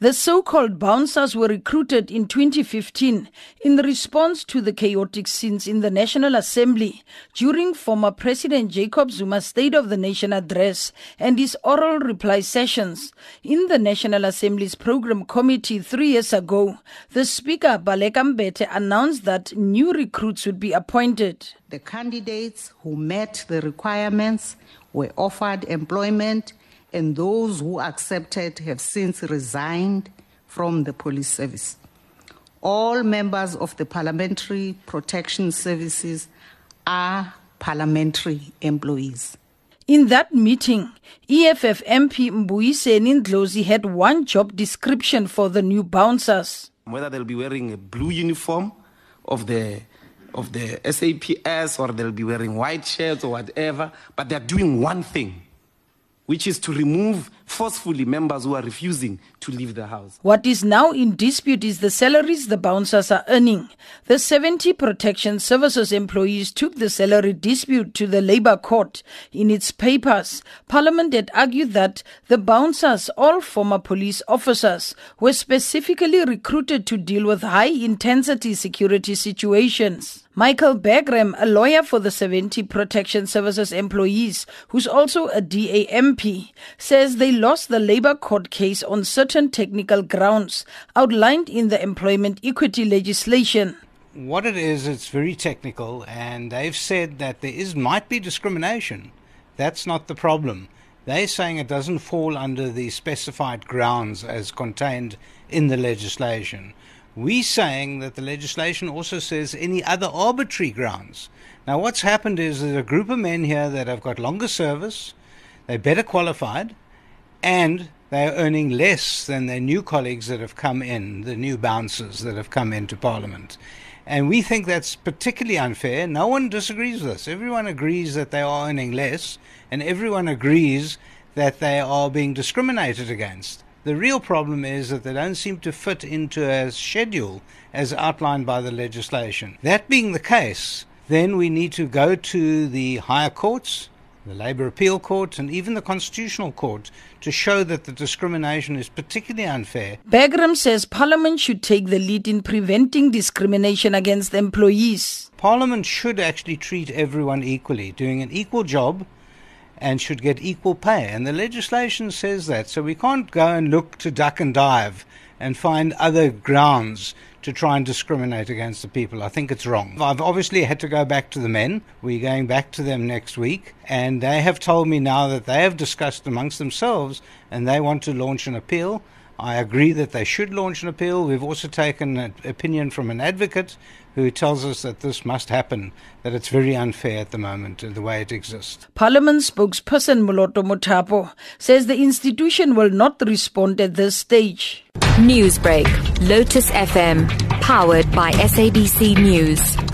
The so called bouncers were recruited in 2015 in response to the chaotic scenes in the National Assembly during former President Jacob Zuma's State of the Nation address and his oral reply sessions. In the National Assembly's program committee three years ago, the Speaker, Baleka Mbete, announced that new recruits would be appointed. The candidates who met the requirements were offered employment and those who accepted have since resigned from the police service. All members of the Parliamentary Protection Services are parliamentary employees. In that meeting, EFF MP Mbuyiseni Ndlozi had one job description for the new bouncers. Whether they'll be wearing a blue uniform of the of the SAPS or they'll be wearing white shirts or whatever, but they're doing one thing which is to remove forcefully members who are refusing to leave the house. What is now in dispute is the salaries the bouncers are earning. The 70 protection services employees took the salary dispute to the Labour Court. In its papers, Parliament had argued that the bouncers, all former police officers, were specifically recruited to deal with high intensity security situations. Michael Bagraim, a lawyer for the 70 Protection Services employees, who's also a DA MP, says they lost the labor court case on certain technical grounds outlined in the employment equity legislation. What it is, it's very technical, and they've said that there is might be discrimination. That's not the problem. They're saying it doesn't fall under the specified grounds as contained in the legislation. We're saying that the legislation also says any other arbitrary grounds. Now, what's happened is there's a group of men here that have got longer service, they're better qualified, and they're earning less than their new colleagues that have come in, the new bouncers that have come into Parliament. And we think that's particularly unfair. No one disagrees with us. Everyone agrees that they are earning less, and everyone agrees that they are being discriminated against. The real problem is that they don't seem to fit into a schedule as outlined by the legislation. That being the case, then we need to go to the higher courts, the Labour Appeal Court, and even the Constitutional Court to show that the discrimination is particularly unfair. Bagraim says Parliament should take the lead in preventing discrimination against employees. Parliament should actually treat everyone equally, doing an equal job and should get equal pay. And the legislation says that. So we can't go and look to duck and dive and find other grounds to try and discriminate against the people. I think it's wrong. I've obviously had to go back to the men. We're going back to them next week. And they have told me now that they have discussed amongst themselves and they want to launch an appeal. I agree that they should launch an appeal. We've also taken an opinion from an advocate who tells us that this must happen, that it's very unfair at the moment, uh, the way it exists. Parliament spokesperson Moloto Mothapo says the institution will not respond at this stage. Newsbreak, Lotus FM, powered by SABC News.